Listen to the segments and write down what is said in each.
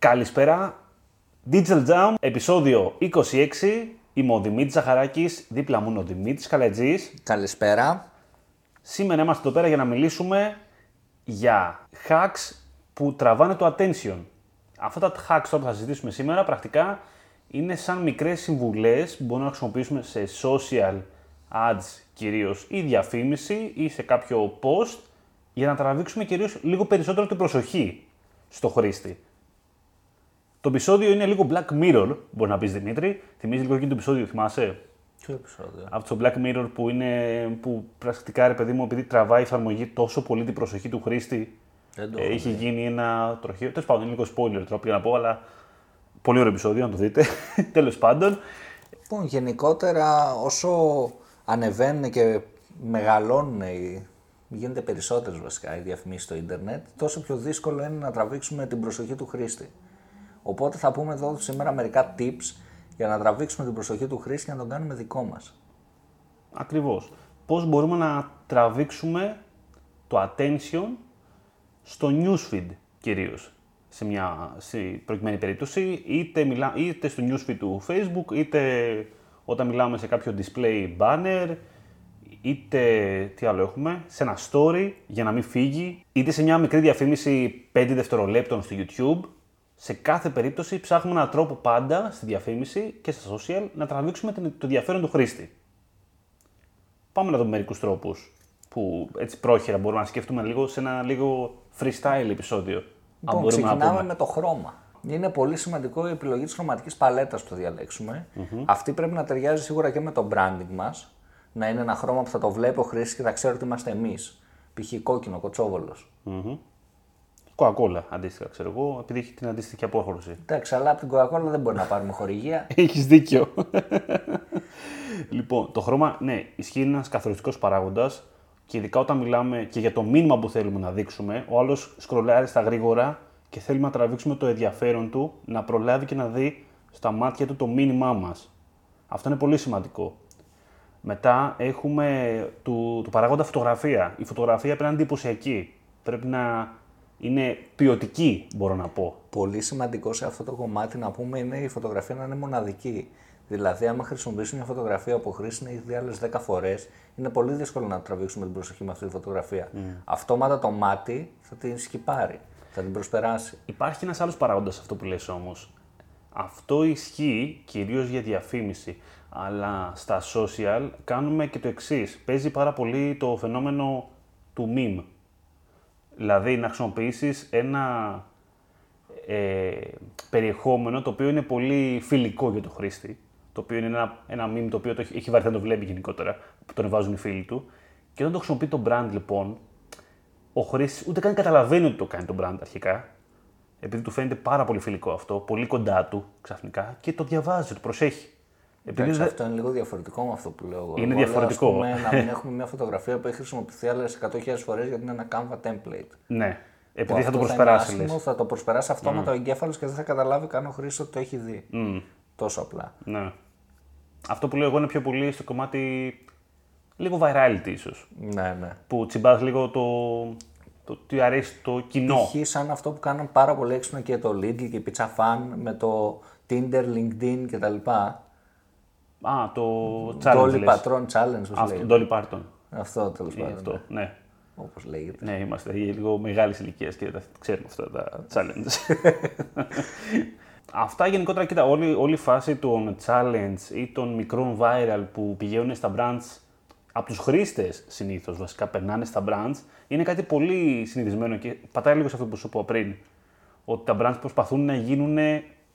Καλησπέρα. Digital Jam, επεισόδιο 26. Είμαι ο Δημήτρης Ζαχαράκης, δίπλα μου είναι ο Δημήτρης Καλατζής. Καλησπέρα. Σήμερα είμαστε εδώ πέρα για να μιλήσουμε για hacks που τραβάνε το attention. Αυτά τα hacks τώρα που θα συζητήσουμε σήμερα πρακτικά είναι σαν μικρές συμβουλές που μπορούμε να χρησιμοποιήσουμε σε social ads κυρίως ή διαφήμιση ή σε κάποιο post για να τραβήξουμε κυρίως λίγο περισσότερο την προσοχή στο χρήστη. Το επεισόδιο είναι λίγο Black Mirror, μπορείς να πεις Δημήτρη. Θυμίζεις λίγο εκείνο το επεισόδιο, θυμάσαι; Ποιο επεισόδιο; Από το Black Mirror που είναι που πρακτικά ρε παιδί μου, επειδή τραβάει η εφαρμογή τόσο πολύ την προσοχή του χρήστη, Δεν το ε, έχω είχε δει. γίνει ένα τροχείο. Τέλος πάντων, είναι λίγο spoiler τώρα πήγα να πω, αλλά πολύ ωραίο επεισόδιο, να το δείτε. Τέλος πάντων. Λοιπόν, γενικότερα όσο ανεβαίνουν και μεγαλώνουν, οι- γίνεται περισσότερες βασικά οι διαφημίσεις στο ίντερνετ, τόσο πιο δύσκολο είναι να τραβήξουμε την προσοχή του χρήστη. Οπότε θα πούμε εδώ σήμερα μερικά tips για να τραβήξουμε την προσοχή του χρήστη και να τον κάνουμε δικό μας. Ακριβώς. Πώς μπορούμε να τραβήξουμε το attention στο newsfeed κυρίως. Σε μια σε προκειμένη περίπτωση, είτε, μιλά, είτε στο newsfeed του Facebook, είτε όταν μιλάμε σε κάποιο display banner, είτε τι άλλο έχουμε, σε ένα story για να μην φύγει, είτε σε μια μικρή διαφήμιση 5 δευτερολέπτων στο YouTube. Σε κάθε περίπτωση ψάχνουμε έναν τρόπο πάντα στη διαφήμιση και στα social να τραβήξουμε την- το ενδιαφέρον του χρήστη. Πάμε να δούμε μερικούς τρόπους που έτσι πρόχειρα μπορούμε να σκεφτούμε λίγο σε ένα λίγο freestyle επεισόδιο. αν Λοιπόν, μπορούμε να ξεκινάμε πούμε. με το χρώμα. Είναι πολύ σημαντικό η επιλογή της χρωματικής παλέτας που θα διαλεξουμε Αυτή πρέπει να ταιριάζει σίγουρα και με το branding μας. Να είναι ένα χρώμα που θα το βλέπει ο χρήστης και θα ξέρει ότι είμαστε εμείς. Π.χ. κόκκινο, κοτσόβολος. Coca-Cola αντίστοιχα, ξέρω εγώ, επειδή έχει την αντίστοιχη απόχρωση. Εντάξει, αλλά από την Coca-Cola δεν μπορεί να πάρουμε χορηγία. Έχεις δίκιο. λοιπόν, το χρώμα, ναι, ισχύει ένας καθοριστικός παράγοντας και ειδικά όταν μιλάμε και για το μήνυμα που θέλουμε να δείξουμε, ο άλλος σκρολάρει στα γρήγορα και θέλουμε να τραβήξουμε το ενδιαφέρον του να προλάβει και να δει στα μάτια του το μήνυμά μας. Αυτό είναι πολύ σημαντικό. Μετά έχουμε του, του παράγοντα φωτογραφία. Η φωτογραφία πρέπει να είναι εντυπωσιακή. Πρέπει να είναι ποιοτική, μπορώ να πω. πολύ σημαντικό σε αυτό το κομμάτι να πούμε είναι η φωτογραφία να είναι μοναδική. Δηλαδή, άμα χρησιμοποιήσουμε μια φωτογραφία που ο χρήστη έχει δει άλλες 10 φορές, είναι πολύ δύσκολο να τραβήξουμε την προσοχή με αυτή τη φωτογραφία. Αυτόματα το μάτι θα την σκυπάρει, θα την προσπεράσει. Υπάρχει ένας άλλος παράγοντας σε αυτό που λες όμως. Αυτό ισχύει κυρίως για διαφήμιση, αλλά στα social κάνουμε και το εξής. Παίζει πάρα πολύ το φαινόμενο του meme. Δηλαδή να χρησιμοποιήσεις ένα ε, περιεχόμενο το οποίο είναι πολύ φιλικό για τον χρήστη. Το οποίο είναι ένα, ένα meme το οποίο το έχει, έχει βαρεθεί να το βλέπει γενικότερα, που τον βάζουν οι φίλοι του. Και όταν το χρησιμοποιεί το brand λοιπόν, ο χρήστη ούτε καν καταλαβαίνει ότι το κάνει το brand αρχικά. Επειδή του φαίνεται πάρα πολύ φιλικό αυτό, πολύ κοντά του ξαφνικά και το διαβάζει, το προσέχει. Επειδή Εντάξει, δεν- αυτό είναι λίγο διαφορετικό με αυτό που λέω εγώ. Είναι Εγώ λέω, διαφορετικό. Ας πούμε, να μην έχουμε μια φωτογραφία που έχει χρησιμοποιηθεί άλλες 100.000 φορές γιατί είναι ένα Canva template. Ναι, Που επειδή θα το αυτό προσπεράσει, είναι λες. άσχημο, Θα το προσπεράσει αυτόματα ο εγκέφαλος και δεν θα καταλάβει καν ο χρήστη ότι το έχει δει. Τόσο απλά. Ναι. Αυτό που λέω εγώ είναι πιο πολύ στο κομμάτι λίγο virality ίσως. Ναι, ναι. Που τσιμπάς λίγο το, το τι αρέσει το κοινό. Π.χ. σαν αυτό που κάνουν πάρα πολύ έξυπνο και το Lidl και η Pizza Fan με το Tinder, LinkedIn κτλ. Α, το Το challenge Dolly λες. Patron Challenge, πώς Αυτό, λέγεται. Dolly Parton. Αυτό τέλος Είναι πάντων. αυτό, ναι. Όπως λέγεται. Ναι, είμαστε λίγο μεγάλη ηλικία και τα ξέρουμε αυτά τα challenge. αυτά γενικότερα, κοίτα, όλη, όλη η φάση των challenge ή των μικρών viral που πηγαίνουν στα brands από τους χρήστες συνήθως βασικά περνάνε στα brands είναι κάτι πολύ συνηθισμένο και πατάει λίγο σε αυτό που σου είπα πριν. Ότι τα brands προσπαθούν να γίνουν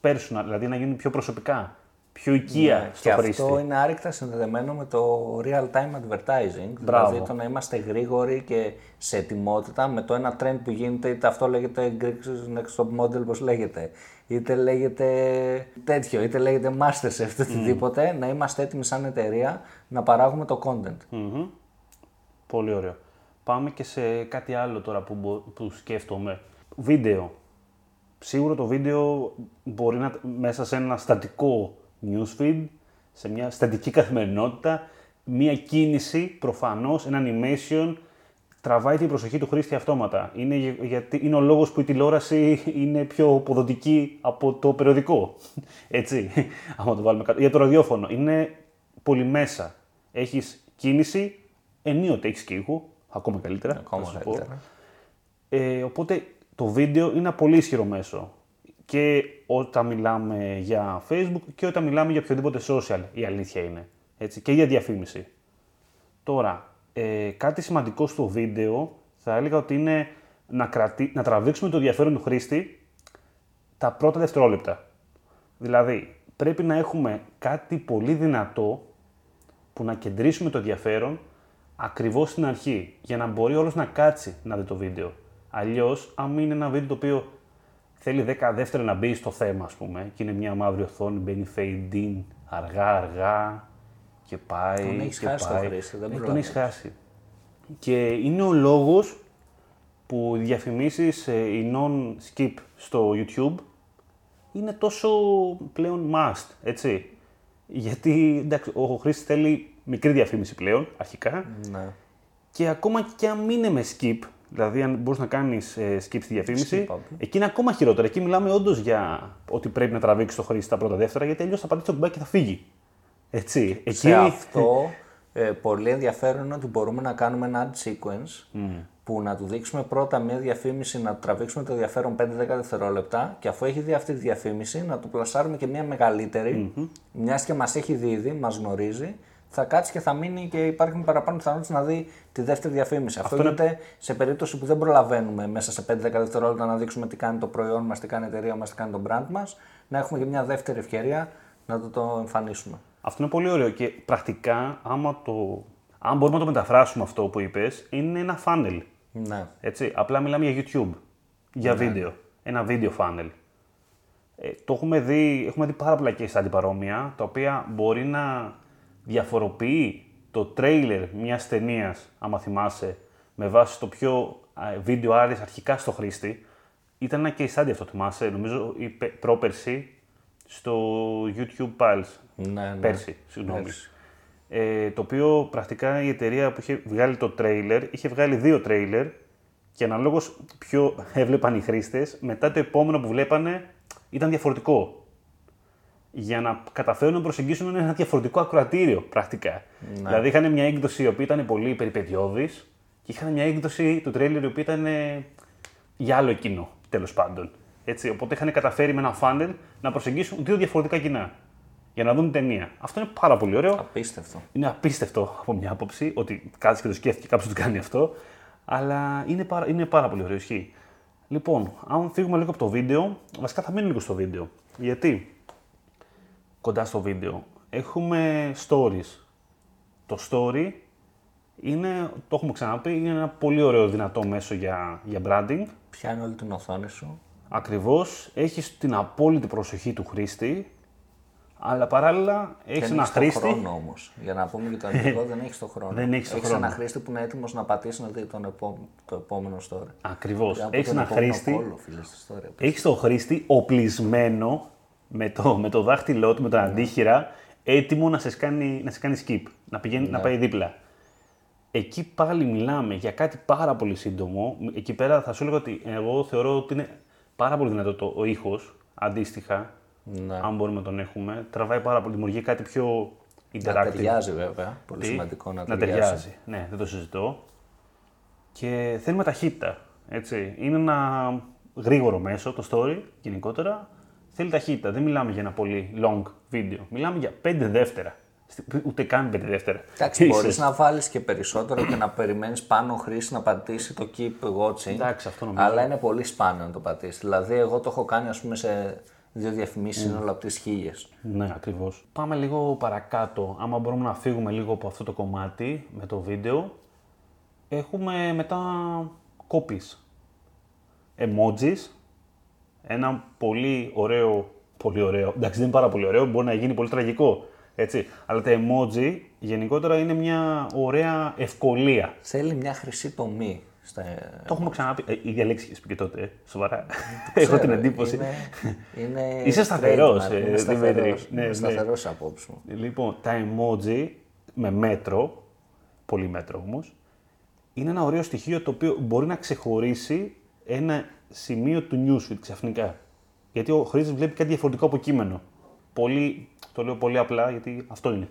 personal, δηλαδή να γίνουν πιο προσωπικά, πιο οικία Ναι, στο και χρήστη. αυτό είναι άρρηκτα συνδεδεμένο με το real time advertising. Μπράβο. Δηλαδή το να είμαστε γρήγοροι και σε ετοιμότητα με το ένα trend που γίνεται, είτε αυτό λέγεται Greek's Next Top Model, όπως λέγεται, είτε λέγεται τέτοιο, είτε λέγεται Masterchef, οτιδήποτε, να είμαστε έτοιμοι σαν εταιρεία να παράγουμε το content. Μμμ. Πολύ ωραίο. Πάμε και σε κάτι άλλο τώρα που, μπο- που σκέφτομαι. Βίντεο. Σίγουρα το βίντεο μπορεί να μέσα σε ένα στατικό newsfeed, σε μια στατική καθημερινότητα, μια κίνηση προφανώς, ένα animation τραβάει την προσοχή του χρήστη αυτόματα. Είναι, για- γιατί, είναι ο λόγος που η τηλεόραση είναι πιο αποδοτική από το περιοδικό. Έτσι, άμα το βάλουμε κάτω. Για το ραδιόφωνο. Είναι πολύ μέσα. Έχεις κίνηση, ενίοτε έχεις και ήχο, ακόμα καλύτερα. Ακόμα θα σου πω. καλύτερα. Ε, οπότε το βίντεο είναι ένα πολύ ισχυρό μέσο. Και όταν μιλάμε για Facebook και όταν μιλάμε για οποιοδήποτε social, η αλήθεια είναι. Έτσι, και για διαφήμιση. Τώρα, ε, κάτι σημαντικό στο βίντεο θα έλεγα ότι είναι να, κρατή, να τραβήξουμε το ενδιαφέρον του χρήστη τα πρώτα δευτερόλεπτα. Δηλαδή, πρέπει να έχουμε κάτι πολύ δυνατό που να κεντρήσουμε το ενδιαφέρον ακριβώς στην αρχή, για να μπορεί όλος να κάτσει να δει το βίντεο. Αλλιώς, αν είναι ένα βίντεο το οποίο θέλει 10 δεύτερα να μπει στο θέμα, ας πούμε, και είναι μια μαύρη οθόνη, μπαίνει fade in, αργά-αργά και πάει Τον έχεις και χάσει το πάει. χρήστη, δεν Ναι, τον προλαβαίνεις. έχεις χάσει. Και είναι ο λόγος που οι διαφημίσεις, ε, οι non-skip στο YouTube είναι τόσο πλέον must, έτσι. Γιατί εντάξει, ο χρήστης θέλει μικρή διαφήμιση πλέον, αρχικά, Ναι. και ακόμα και αν μην είναι με skip, δηλαδή αν μπορείς να κάνεις skip στη διαφήμιση, Skip up. εκεί είναι ακόμα χειρότερο. Εκεί μιλάμε όντως για ότι πρέπει να τραβήξεις το χρήστη τα πρώτα δεύτερα, γιατί αλλιώς θα πατήσει το κουμπάκι και θα φύγει. Έτσι. Εκεί... Σε αυτό ε, πολύ ενδιαφέρον είναι ότι μπορούμε να κάνουμε ένα ad sequence που να του δείξουμε πρώτα μια διαφήμιση, να του τραβήξουμε το ενδιαφέρον 5-10 δευτερόλεπτα και αφού έχει δει αυτή τη διαφήμιση να του πλασάρουμε και μια μεγαλύτερη, μιας και μας έχει δει ήδη, μας γνωρίζει, θα κάτσει και θα μείνει και υπάρχουν παραπάνω πιθανότητες να δει τη δεύτερη διαφήμιση. Αυτό, γίνεται σε περίπτωση που δεν προλαβαίνουμε μέσα σε 5-10 δευτερόλεπτα να δείξουμε τι κάνει το προϊόν μας, τι κάνει η εταιρεία μας, τι κάνει το brand μας, να έχουμε και μια δεύτερη ευκαιρία να το, το εμφανίσουμε. Αυτό είναι πολύ ωραίο και πρακτικά, άμα το... αν μπορούμε να το μεταφράσουμε αυτό που είπες, είναι ένα funnel. Ναι. Έτσι, απλά μιλάμε για YouTube, για βίντεο. Ένα βίντεο funnel. Ε, το έχουμε δει, έχουμε δει πάρα πολλά case study παρόμοια, τα οποία μπορεί να διαφοροποιεί το τρέιλερ μιας ταινίας, άμα θυμάσαι, με βάση το πιο α, βίντεο άρεσε αρχικά στο χρήστη. Ήταν ένα case study αυτό, θυμάσαι, νομίζω η πε- πρόπερση στο YouTube Pulse. Ναι, ναι. Πέρσι, συγγνώμη. Πέρσι. Ε, το οποίο πρακτικά η εταιρεία που είχε βγάλει το τρέιλερ, είχε βγάλει δύο τρέιλερ και αναλόγως ποιο έβλεπαν οι χρήστες, μετά το επόμενο που βλέπανε ήταν διαφορετικό. Για να καταφέρουν να προσεγγίσουν ένα διαφορετικό ακροατήριο πρακτικά. Δηλαδή είχαν μια έκδοση η οποία ήταν πολύ περιπετειώδης και είχαν μια έκδοση του τρέιλερ η οποία ήταν ε, για άλλο κοινό, τέλος πάντων. Έτσι, οπότε είχαν καταφέρει με ένα φάνελ να προσεγγίσουν δύο διαφορετικά κοινά για να δουν την ταινία. Αυτό είναι πάρα πολύ ωραίο. Απίστευτο. Είναι απίστευτο από μια άποψη ότι κάτσε και το σκέφτηκε κάποιος να το κάνει αυτό. Αλλά είναι πάρα, είναι πάρα πολύ ωραίο, ισχύει. Λοιπόν, αν φύγουμε λίγο από το βίντεο, βασικά θα μείνουμε λίγο στο βίντεο. Γιατί; Κοντά στο βίντεο έχουμε stories. Το story είναι, το έχουμε ξαναπεί, είναι ένα πολύ ωραίο δυνατό μέσο για, για branding. Πιάνει όλη την οθόνη σου. Ακριβώς, έχεις την απόλυτη προσοχή του χρήστη, αλλά παράλληλα έχεις δεν ένα έχεις το χρήστη χρόνο όμως. Για να πούμε και το αντικό, δεν έχεις το χρόνο. Δεν έχεις το Έχεις χρόνο. ένα χρήστη που είναι έτοιμο να πατήσει να δει τον επό... το επόμενο story. Ακριβώς. Από Έχεις τον ένα επόμενο χρήστη, κόλλο, φίλε, στη story. έχεις τον χρήστη οπλισμένο με το, με το δάχτυλό του, με Ναι. τον αντίχειρα, έτοιμο να σε κάνει, να σε κάνει skip, να, πηγαίνει, Ναι. να πάει δίπλα. Εκεί πάλι μιλάμε για κάτι πάρα πολύ σύντομο. Εκεί πέρα θα σου έλεγα ότι εγώ θεωρώ ότι είναι πάρα πολύ δυνατό το, ο ήχος, αντίστοιχα, Ναι. αν μπορούμε να τον έχουμε. Τραβάει πάρα πολύ, δημιουργεί κάτι πιο Να interactive. ταιριάζει βέβαια. Πολύ Τι; σημαντικό να, να ταιριάζει. Ναι, δεν το συζητώ. Και θέλουμε ταχύτητα. Έτσι. Είναι ένα γρήγορο μέσο το story γενικότερα. Θέλει ταχύτητα. Δεν μιλάμε για ένα πολύ long βίντεο. Μιλάμε για 5 δεύτερα. Στη- Ούτε καν 5 δεύτερα. Εντάξει, Ίσως. μπορεί να βάλεις και περισσότερο και να περιμένεις πάνω ο χρήστη να πατήσει το keep watching. Εντάξει, αυτό νομίζω. Αλλά είναι πολύ σπάνιο να το πατήσεις. Δηλαδή, εγώ το έχω κάνει ας πούμε, σε δύο διαφημίσεις Mm. σύνολο από τις χίλιες. Ναι, ακριβώς. Πάμε λίγο παρακάτω. Άμα μπορούμε να φύγουμε λίγο από αυτό το κομμάτι με το βίντεο. Έχουμε μετά copies. Emojis. Ένα πολύ ωραίο, πολύ ωραίο, εντάξει δεν είναι πάρα πολύ ωραίο, μπορεί να γίνει πολύ τραγικό, έτσι. Αλλά τα emoji γενικότερα είναι μια ωραία ευκολία. Θέλει μια χρυσή τομή. Στα... Το έχουμε ξαναπεί, ε, η ίδια λέξη είχες πει και τότε, ε, σοβαρά. Έχω την εντύπωση. Είναι, είναι Είσαι σταθερός, trademark, ε, είναι Δημήτρη. σταθερός, Ναι, είναι ναι. σταθερός απόψη μου. Λοιπόν, τα emoji με μέτρο, πολύ μέτρο όμως, είναι ένα ωραίο στοιχείο το οποίο μπορεί να ξεχωρίσει ένα σημείο του newsfeed ξαφνικά. Γιατί ο χρήστη βλέπει κάτι διαφορετικό από κείμενο. Πολύ, το λέω πολύ απλά γιατί αυτό είναι.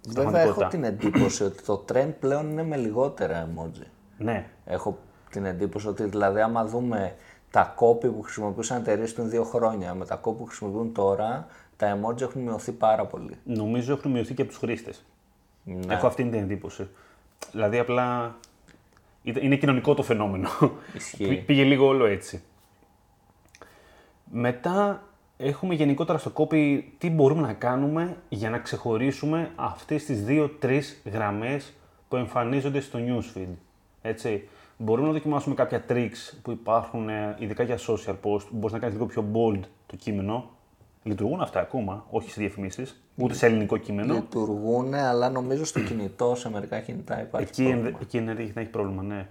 στην Βέβαια, πραγματικότητα. έχω την εντύπωση ότι το trend πλέον είναι με λιγότερα emoji. Ναι, Έχω την εντύπωση ότι δηλαδή άμα δούμε τα copy που χρησιμοποιούσαν εταιρείες πριν δύο χρόνια με τα copy που χρησιμοποιούν τώρα, τα emoji έχουν μειωθεί πάρα πολύ. νομίζω έχουν μειωθεί και από τους χρήστες. Ναι. Έχω αυτή την εντύπωση. Δηλαδή, απλά ήταν- είναι κοινωνικό το φαινόμενο. Ισχύει. Πή- Πήγε λίγο όλο έτσι. Μετά έχουμε γενικότερα στο copy τι μπορούμε να κάνουμε για να ξεχωρίσουμε αυτές τις δύο-τρεις γραμμές που εμφανίζονται στο newsfeed. Έτσι. Μπορούμε να δοκιμάσουμε κάποια tricks που υπάρχουν ε, ειδικά για social post, που μπορείς να κάνεις λίγο πιο bold το κείμενο. Λειτουργούν αυτά ακόμα, όχι σε διαφημίσεις, ούτε σε ελληνικό κείμενο; Λειτουργούν, αλλά νομίζω στο κινητό, σε μερικά κινητά υπάρχει Εκεί, πρόβλημα. ενδε- εκεί ενδέχεται να έχει πρόβλημα, ναι.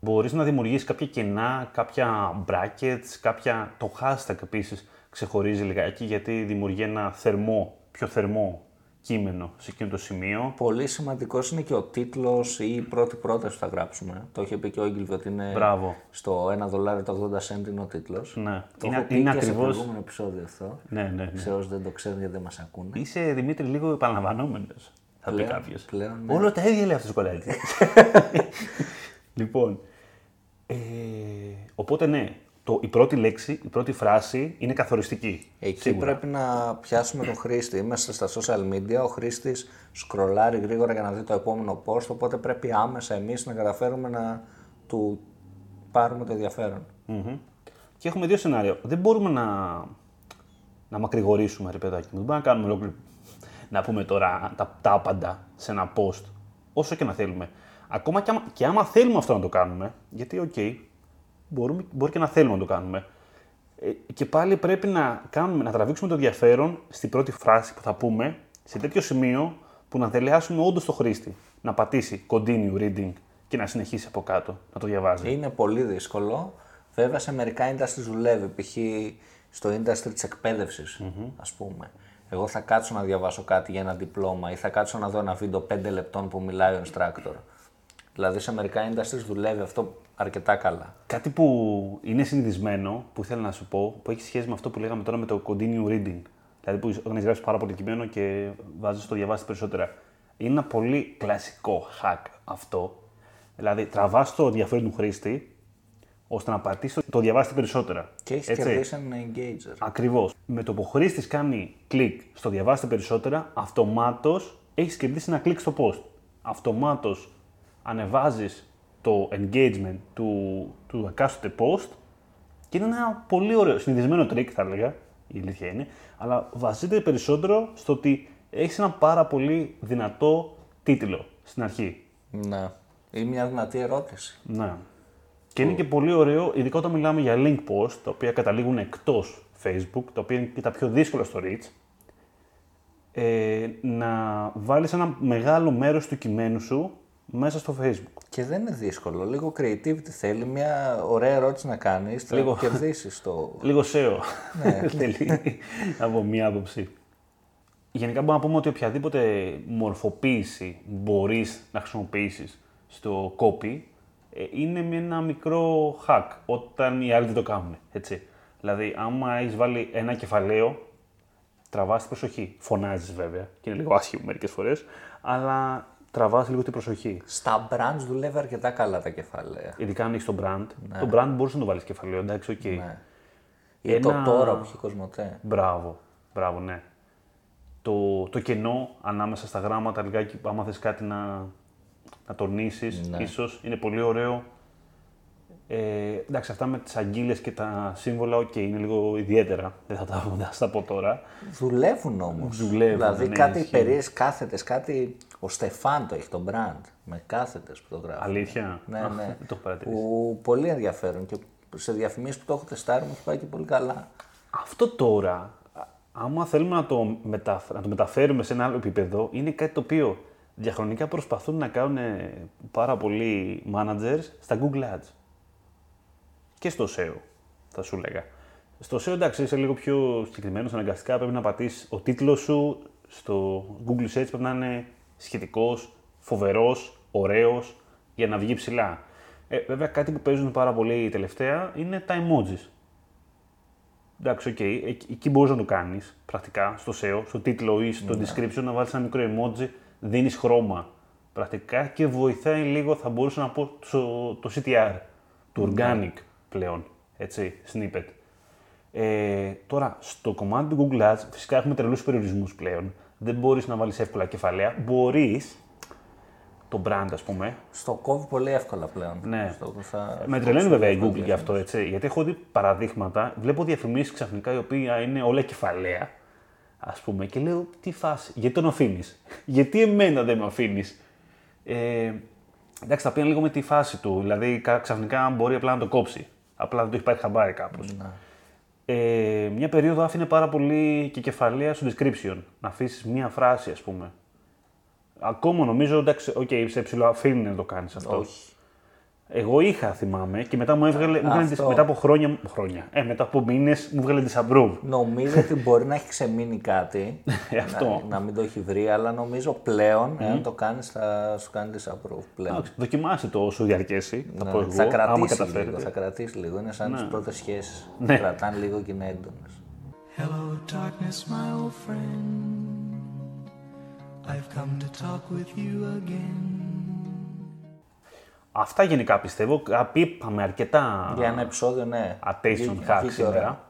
Μπορείς να δημιουργήσεις κάποια κενά, κάποια brackets, κάποια... Το hashtag επίσης ξεχωρίζει λιγάκι γιατί δημιουργεί ένα θερμό, πιο θερμό κείμενο σε εκείνο το σημείο. Πολύ σημαντικός είναι και ο τίτλος ή η πρώτη πρόταση που θα γράψουμε. Το είχε πει και ο Έγκλβι ότι είναι Μπράβο. στο 1 δολάριο το 80 cent είναι ο τίτλος. Ναι. Το είναι, έχω πει είναι και σε ακριβώς... προηγούμενο επεισόδιο αυτό. Ναι, ναι, ναι. Σε όσου δεν το ξέρουν γιατί δεν μας ακούνε. Είσαι, Δημήτρη, λίγο επαναλαμβανόμενος, θα πει Πλέον- κάποιος. πλέον, ναι. Όλο τα ίδια λέει αυτός ο κολλάτης. λοιπόν, ε, οπότε ναι, το, η πρώτη λέξη, η πρώτη φράση είναι καθοριστική. Εκεί σίγουρα. πρέπει να πιάσουμε τον χρήστη. Είμαστε στα social media, ο χρήστης σκρολάρει γρήγορα για να δει το επόμενο post, οπότε πρέπει άμεσα εμείς να καταφέρουμε να του πάρουμε το ενδιαφέρον. Μμμ. Και έχουμε δύο σενάρια. Δεν μπορούμε να, να μακρηγορήσουμε, ρε παιδάκι μου. Δεν μπορούμε να κάνουμε ολόκληρο. Να πούμε τώρα τα, τα άπαντα σε ένα post, όσο και να θέλουμε. Ακόμα και άμα, και άμα θέλουμε αυτό να το κάνουμε, γιατί, οκ, μπορούμε, μπορεί και να θέλουμε να το κάνουμε. Ε, και πάλι πρέπει να, κάνουμε, να τραβήξουμε το ενδιαφέρον στην πρώτη φράση που θα πούμε, σε τέτοιο σημείο που να δελεάσουμε όντως το χρήστη. Να πατήσει continue reading και να συνεχίσει από κάτω, να το διαβάζει. Είναι πολύ δύσκολο. Βέβαια σε μερικά industries δουλεύει, π.χ. στο industry της εκπαίδευσης, ας πούμε. Εγώ θα κάτσω να διαβάσω κάτι για ένα διπλώμα ή θα κάτσω να δω ένα βίντεο 5 λεπτών που μιλάει ο instructor. Δηλαδή σε μερικά industries δουλεύει αυτό αρκετά καλά. Κάτι που είναι συνηθισμένο, που ήθελα να σου πω, που έχει σχέση με αυτό που λέγαμε τώρα με το continue reading. Δηλαδή που όταν έχεις γράψει πάρα πολύ κείμενο και βάζεις το διαβάσεις περισσότερα. Είναι ένα πολύ κλασικό hack αυτό. Δηλαδή τραβάς το ενδιαφέρον του χρήστη ώστε να πατήσεις το, το διαβάσεις περισσότερα. Και έχεις Έτσι. κερδίσει έναν engager. Ακριβώς. Με το που ο χρήστης κάνει κλικ στο διαβάστε περισσότερα, αυτομάτως έχεις κερδίσει ένα κλικ στο post. Αυτομάτως ανεβάζεις το engagement του, του εκάστοτε post και είναι ένα πολύ ωραίο, συνηθισμένο trick θα έλεγα, η αλήθεια είναι, αλλά βασίζεται περισσότερο στο ότι έχεις ένα πάρα πολύ δυνατό τίτλο στην αρχή. Ναι. Είναι μια δυνατή ερώτηση. Ναι. Και είναι και πολύ ωραίο, ειδικά όταν μιλάμε για link post, τα οποία καταλήγουν εκτός Facebook, τα οποία είναι και τα πιο δύσκολα στο reach, ε, να βάλεις ένα μεγάλο μέρος του κειμένου σου μέσα στο Facebook. Και δεν είναι δύσκολο. Λίγο creativity θέλει. Μια ωραία ερώτηση να κάνεις. Θα Λίγο. κερδίσεις το. Λίγο SEO, θέλει από μία άποψη. Γενικά μπορούμε να πούμε ότι οποιαδήποτε μορφοποίηση μπορείς να χρησιμοποιήσεις στο copy ε, είναι με ένα μικρό hack όταν οι άλλοι δεν το κάνουν. Έτσι. Δηλαδή, άμα έχεις βάλει ένα κεφαλαίο, τραβάς την προσοχή. Φωνάζεις βέβαια και είναι λίγο άσχημο μερικές φορές, αλλά τραβάς λίγο την προσοχή. Στα brands δουλεύει αρκετά καλά τα κεφάλαια. Ειδικά αν έχεις το brand. Το brand μπορείς να το βάλεις κεφαλαίο, εντάξει, οκ. Ναι. Ή Ένα- το τώρα που έχει κοσμοτέ. Μπράβο, μπράβο, ναι. Το, το κενό ανάμεσα στα γράμματα, λιγάκι, άμα θες κάτι να, να τονίσεις, Ναι. ίσως, είναι πολύ ωραίο. Ε, εντάξει, αυτά με τις αγκύλες και τα σύμβολα, οκ, είναι λίγο ιδιαίτερα, δεν θα τα, δεν θα στα πω τώρα. Δουλεύουν όμως. Δουλεύουν, Δηλαδή ναι, κάτι ισχύει. περίεργες κάθετες, κάτι. Ο Στεφάν το έχει το brand. Με κάθετες που το γράφει. Αλήθεια, Ναι, Α, ναι. δεν το έχω παρατηρήσει. Που πολύ ενδιαφέρον και σε διαφημίσεις που το έχω τεστάρει μου έχει πάει και πολύ καλά. Αυτό τώρα, α- άμα θέλουμε να το, μεταφ- να το μεταφέρουμε σε ένα άλλο επίπεδο, είναι κάτι το οποίο διαχρονικά προσπαθούν να κάνουν ε, πάρα πολλοί managers στα Google Ads. Και στο SEO, θα σου λέγα. Στο SEO, εντάξει, είσαι λίγο πιο συγκεκριμένος, αναγκαστικά πρέπει να πατήσεις ο τίτλος σου στο Google Search πρέπει να είναι σχετικός, φοβερός, ωραίος για να βγει ψηλά. Ε, βέβαια, κάτι που παίζουν πάρα πολύ τελευταία είναι τα emojis. Εντάξει, οκ, okay. εκεί μπορείς να το κάνεις πρακτικά στο SEO, στο τίτλο ή στο description να βάλεις ένα μικρό emoji, δίνεις χρώμα πρακτικά και βοηθάει λίγο, θα μπορούσα να πω, το, το CTR, το organic πλέον, έτσι, snippet. Ε, τώρα, στο κομμάτι του Google Ads, φυσικά έχουμε τρελούς περιορισμούς πλέον. Δεν μπορείς να βάλεις εύκολα κεφαλαία. Μπορείς, το brand ας πούμε. Στο κόβει πολύ εύκολα πλέον. Ναι. Στο, θα, Με τρελαίνει βέβαια η Google γι' αυτό, έτσι. Γιατί έχω δει παραδείγματα, βλέπω διαφημίσεις ξαφνικά οι οποία είναι όλα κεφαλαία, ας πούμε, και λέω τι φάση, γιατί τον αφήνεις, γιατί εμένα δεν με αφήνεις; Ε, εντάξει, θα πήγαινε λίγο με τη φάση του. Δηλαδή, ξαφνικά μπορεί απλά να το κόψει. Απλά δεν το έχει πάρει χαμπάρι κάπως. Ναι. Ε, μια περίοδο άφηνε πάρα πολύ και κεφαλαία στο description. Να αφήσεις μία φράση, ας πούμε. Ακόμα νομίζω, εντάξει, okay, σε ψηλό αφήνει να το κάνεις αυτό. Όχι. Εγώ είχα, θυμάμαι, και μετά μου έβγαλε, μου έβγαλε μετά από χρόνια, χρόνια ε, μετά από μήνες μου έβγαλε disapprove. Νομίζω ότι μπορεί να έχει ξεμείνει κάτι, Ε, αυτό. να, να μην το έχει βρει, αλλά νομίζω πλέον, εάν το κάνεις, θα σου κάνει disapprove πλέον. Εντάξει, Δοκιμάστε το όσο διαρκέσει. Θα πω εγώ, θα άμα κρατήσει λίγο, καταφέρετε. θα κρατήσει λίγο. Είναι σαν τις πρώτες σχέσεις. Ναι. Κρατάνε λίγο και είναι έντονες. Hello, darkness, my old friend. I've come to talk with you again. Αυτά γενικά πιστεύω. Κα- Είπαμε αρκετά Για ένα επεισόδιο, ναι. attention Βγήκε- hack βγήκε ωραία. σήμερα.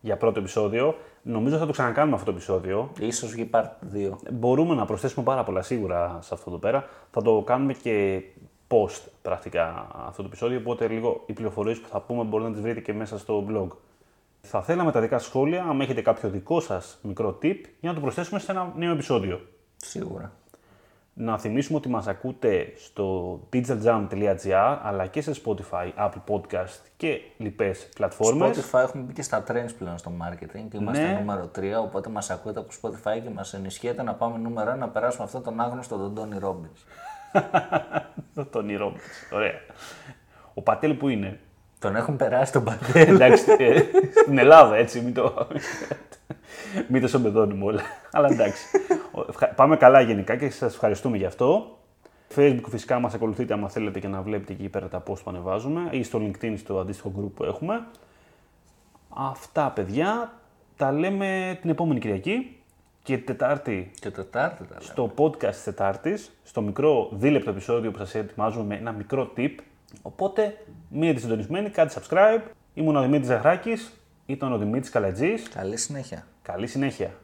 Για πρώτο επεισόδιο. Νομίζω θα το ξανακάνουμε αυτό το επεισόδιο. Ίσως βγει part 2. Μπορούμε να προσθέσουμε πάρα πολλά σίγουρα σε αυτό εδώ πέρα. Θα το κάνουμε και post πρακτικά αυτό το επεισόδιο, οπότε λίγο οι πληροφορίες που θα πούμε μπορείτε να τις βρείτε και μέσα στο blog. Θα θέλαμε τα δικά σας σχόλια, αν έχετε κάποιο δικό σας μικρό tip, για να το προσθέσουμε σε ένα νέο επεισόδιο. Σίγουρα. Να θυμίσουμε ότι μας ακούτε στο digitaljam.gr αλλά και σε Spotify, Apple Podcast και λοιπές πλατφόρμες. Spotify έχουμε μπει και στα trends πλέον στο marketing και είμαστε Ναι. νούμερο 3, οπότε μας ακούτε από Spotify και μας ενισχύετε να πάμε νούμερο 1 να περάσουμε αυτόν τον άγνωστο τον Τόνι Ρόμπινς. Τον ήρω. Ωραία. Ο Πατέλ που είναι; Τον έχουν περάσει τον Παντέλ. Εντάξει, ε, στην Ελλάδα έτσι, μην το, μην το σομπεδώνουμε όλα. Αλλά εντάξει. Ο- ευχα- Πάμε καλά γενικά και σας ευχαριστούμε γι' αυτό. Facebook φυσικά μας ακολουθείτε άμα θέλετε και να βλέπετε εκεί πέρα τα post που ανεβάζουμε ή στο LinkedIn στο αντίστοιχο group που έχουμε. Αυτά παιδιά, τα λέμε την επόμενη Κυριακή και Τετάρτη και Τετάρτη τα λέμε. στο podcast της Τετάρτης, στο μικρό δίλεπτο επεισόδιο που σας ετοιμάζουμε με ένα μικρό tip. Οπότε, μείνετε συντονισμένοι, κάντε subscribe. Ήμουν ο Δημήτρης Ζαχράκης, ήταν ο Δημήτρης Καλατζής. Καλή συνέχεια. Καλή συνέχεια.